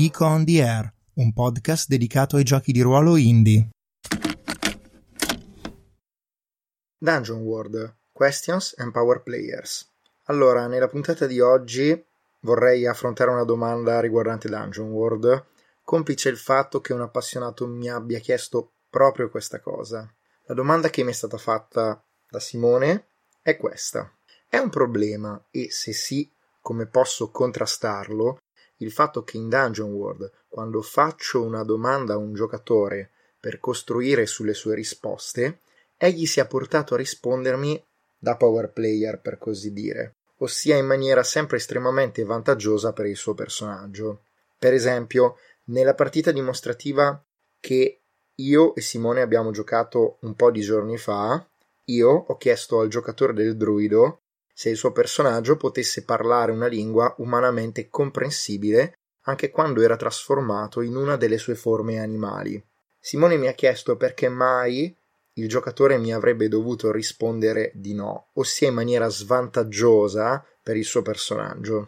Geek on the Air, un podcast dedicato ai giochi di ruolo indie. Dungeon World Questions and Power Players. Allora, nella puntata di oggi vorrei affrontare una domanda riguardante Dungeon World, complice il fatto che un appassionato mi abbia chiesto proprio questa cosa. La domanda che mi è stata fatta da Simone è questa. È un problema e se sì, come posso contrastarlo? Il fatto che in Dungeon World, quando faccio una domanda a un giocatore per costruire sulle sue risposte, egli sia portato a rispondermi da power player, per così dire, ossia in maniera sempre estremamente vantaggiosa per il suo personaggio. Per esempio, nella partita dimostrativa che io e Simone abbiamo giocato un po' di giorni fa, io ho chiesto al giocatore del druido se il suo personaggio potesse parlare una lingua umanamente comprensibile anche quando era trasformato in una delle sue forme animali. Simone mi ha chiesto perché mai il giocatore mi avrebbe dovuto rispondere di no, ossia in maniera svantaggiosa per il suo personaggio.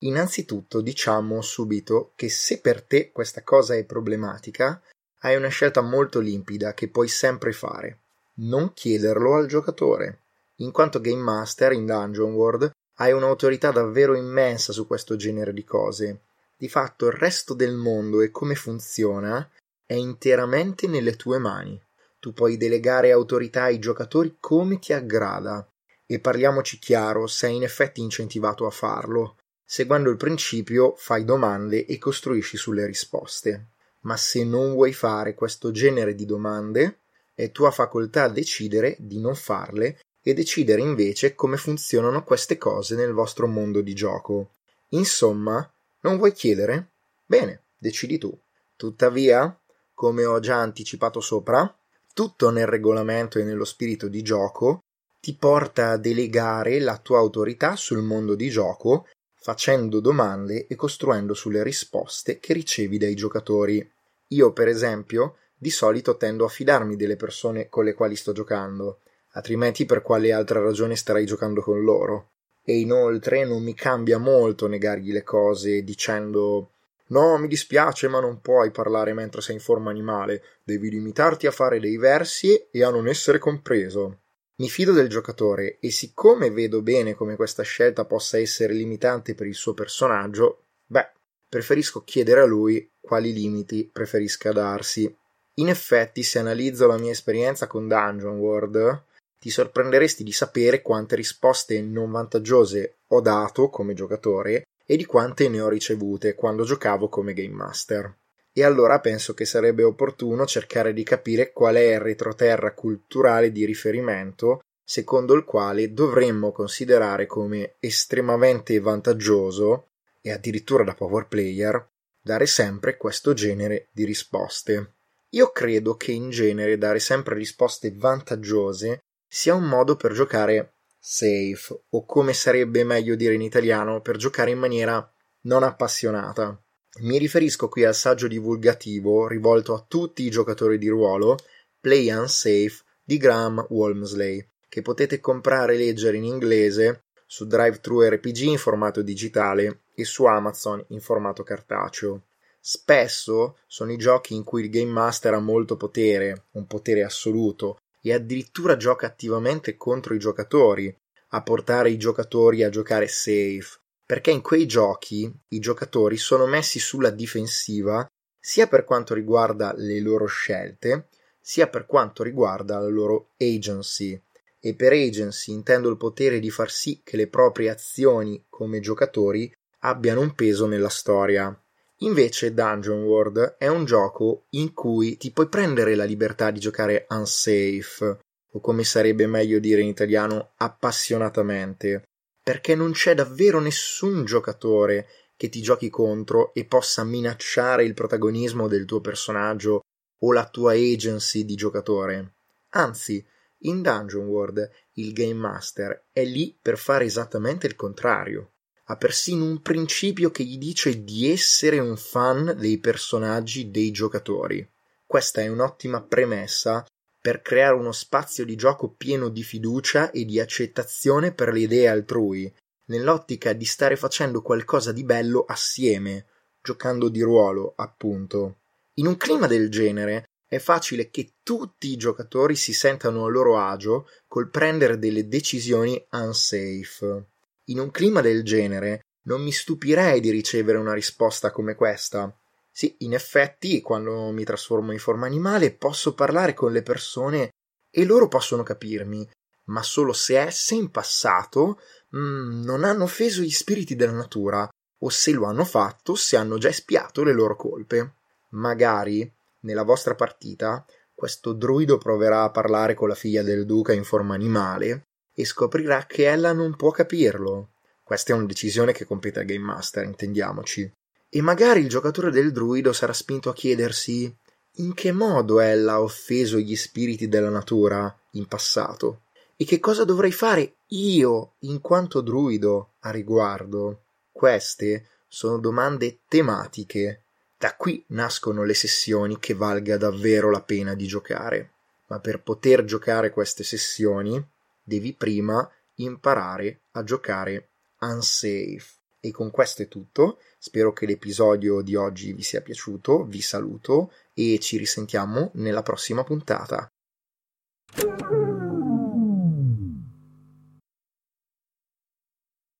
Innanzitutto diciamo subito che se per te questa cosa è problematica, hai una scelta molto limpida che puoi sempre fare. Non chiederlo al giocatore. In quanto Game Master in Dungeon World hai un'autorità davvero immensa su questo genere di cose. Di fatto il resto del mondo e come funziona è interamente nelle tue mani. Tu puoi delegare autorità ai giocatori come ti aggrada. E parliamoci chiaro, sei in effetti incentivato a farlo. Seguendo il principio, fai domande e costruisci sulle risposte ma se non vuoi fare questo genere di domande, è tua facoltà decidere di non farle e decidere invece come funzionano queste cose nel vostro mondo di gioco. Insomma, non vuoi chiedere? Bene, decidi tu. Tuttavia, come ho già anticipato sopra, tutto nel regolamento e nello spirito di gioco ti porta a delegare la tua autorità sul mondo di gioco facendo domande e costruendo sulle risposte che ricevi dai giocatori. Io, per esempio, di solito tendo a fidarmi delle persone con le quali sto giocando, altrimenti per quale altra ragione starei giocando con loro. E inoltre non mi cambia molto negargli le cose dicendo No, mi dispiace, ma non puoi parlare mentre sei in forma animale, devi limitarti a fare dei versi e a non essere compreso. Mi fido del giocatore e siccome vedo bene come questa scelta possa essere limitante per il suo personaggio, beh, preferisco chiedere a lui quali limiti preferisca darsi. In effetti, se analizzo la mia esperienza con Dungeon World, ti sorprenderesti di sapere quante risposte non vantaggiose ho dato come giocatore e di quante ne ho ricevute quando giocavo come Game Master e allora penso che sarebbe opportuno cercare di capire qual è il retroterra culturale di riferimento secondo il quale dovremmo considerare come estremamente vantaggioso e addirittura da power player dare sempre questo genere di risposte. Io credo che in genere dare sempre risposte vantaggiose sia un modo per giocare safe o come sarebbe meglio dire in italiano per giocare in maniera non appassionata. Mi riferisco qui al saggio divulgativo rivolto a tutti i giocatori di ruolo Play Unsafe di Graham Walmsley, che potete comprare e leggere in inglese su DriveThruRPG in formato digitale e su Amazon in formato cartaceo. Spesso sono i giochi in cui il Game Master ha molto potere, un potere assoluto, e addirittura gioca attivamente contro i giocatori, a portare i giocatori a giocare safe, perché in quei giochi i giocatori sono messi sulla difensiva sia per quanto riguarda le loro scelte, sia per quanto riguarda la loro agency. E per agency intendo il potere di far sì che le proprie azioni come giocatori abbiano un peso nella storia. Invece Dungeon World è un gioco in cui ti puoi prendere la libertà di giocare unsafe, o come sarebbe meglio dire in italiano appassionatamente, perché non c'è davvero nessun giocatore che ti giochi contro e possa minacciare il protagonismo del tuo personaggio o la tua agency di giocatore. Anzi, in Dungeon World il Game Master è lì per fare esattamente il contrario. Ha persino un principio che gli dice di essere un fan dei personaggi dei giocatori. Questa è un'ottima premessa per creare uno spazio di gioco pieno di fiducia e di accettazione per le idee altrui, nell'ottica di stare facendo qualcosa di bello assieme, giocando di ruolo, appunto. In un clima del genere è facile che tutti i giocatori si sentano a loro agio col prendere delle decisioni unsafe. In un clima del genere non mi stupirei di ricevere una risposta come questa. Sì, in effetti, quando mi trasformo in forma animale posso parlare con le persone e loro possono capirmi, ma solo se esse in passato mm, non hanno offeso gli spiriti della natura, o se lo hanno fatto, se hanno già espiato le loro colpe. Magari, nella vostra partita, questo druido proverà a parlare con la figlia del duca in forma animale e scoprirà che ella non può capirlo. Questa è una decisione che compete al Game Master, intendiamoci. E magari il giocatore del druido sarà spinto a chiedersi in che modo ella ha offeso gli spiriti della natura in passato e che cosa dovrei fare io in quanto druido a riguardo. Queste sono domande tematiche. Da qui nascono le sessioni che valga davvero la pena di giocare. Ma per poter giocare queste sessioni devi prima imparare a giocare unsafe. E con questo è tutto. Spero che l'episodio di oggi vi sia piaciuto. Vi saluto e ci risentiamo nella prossima puntata.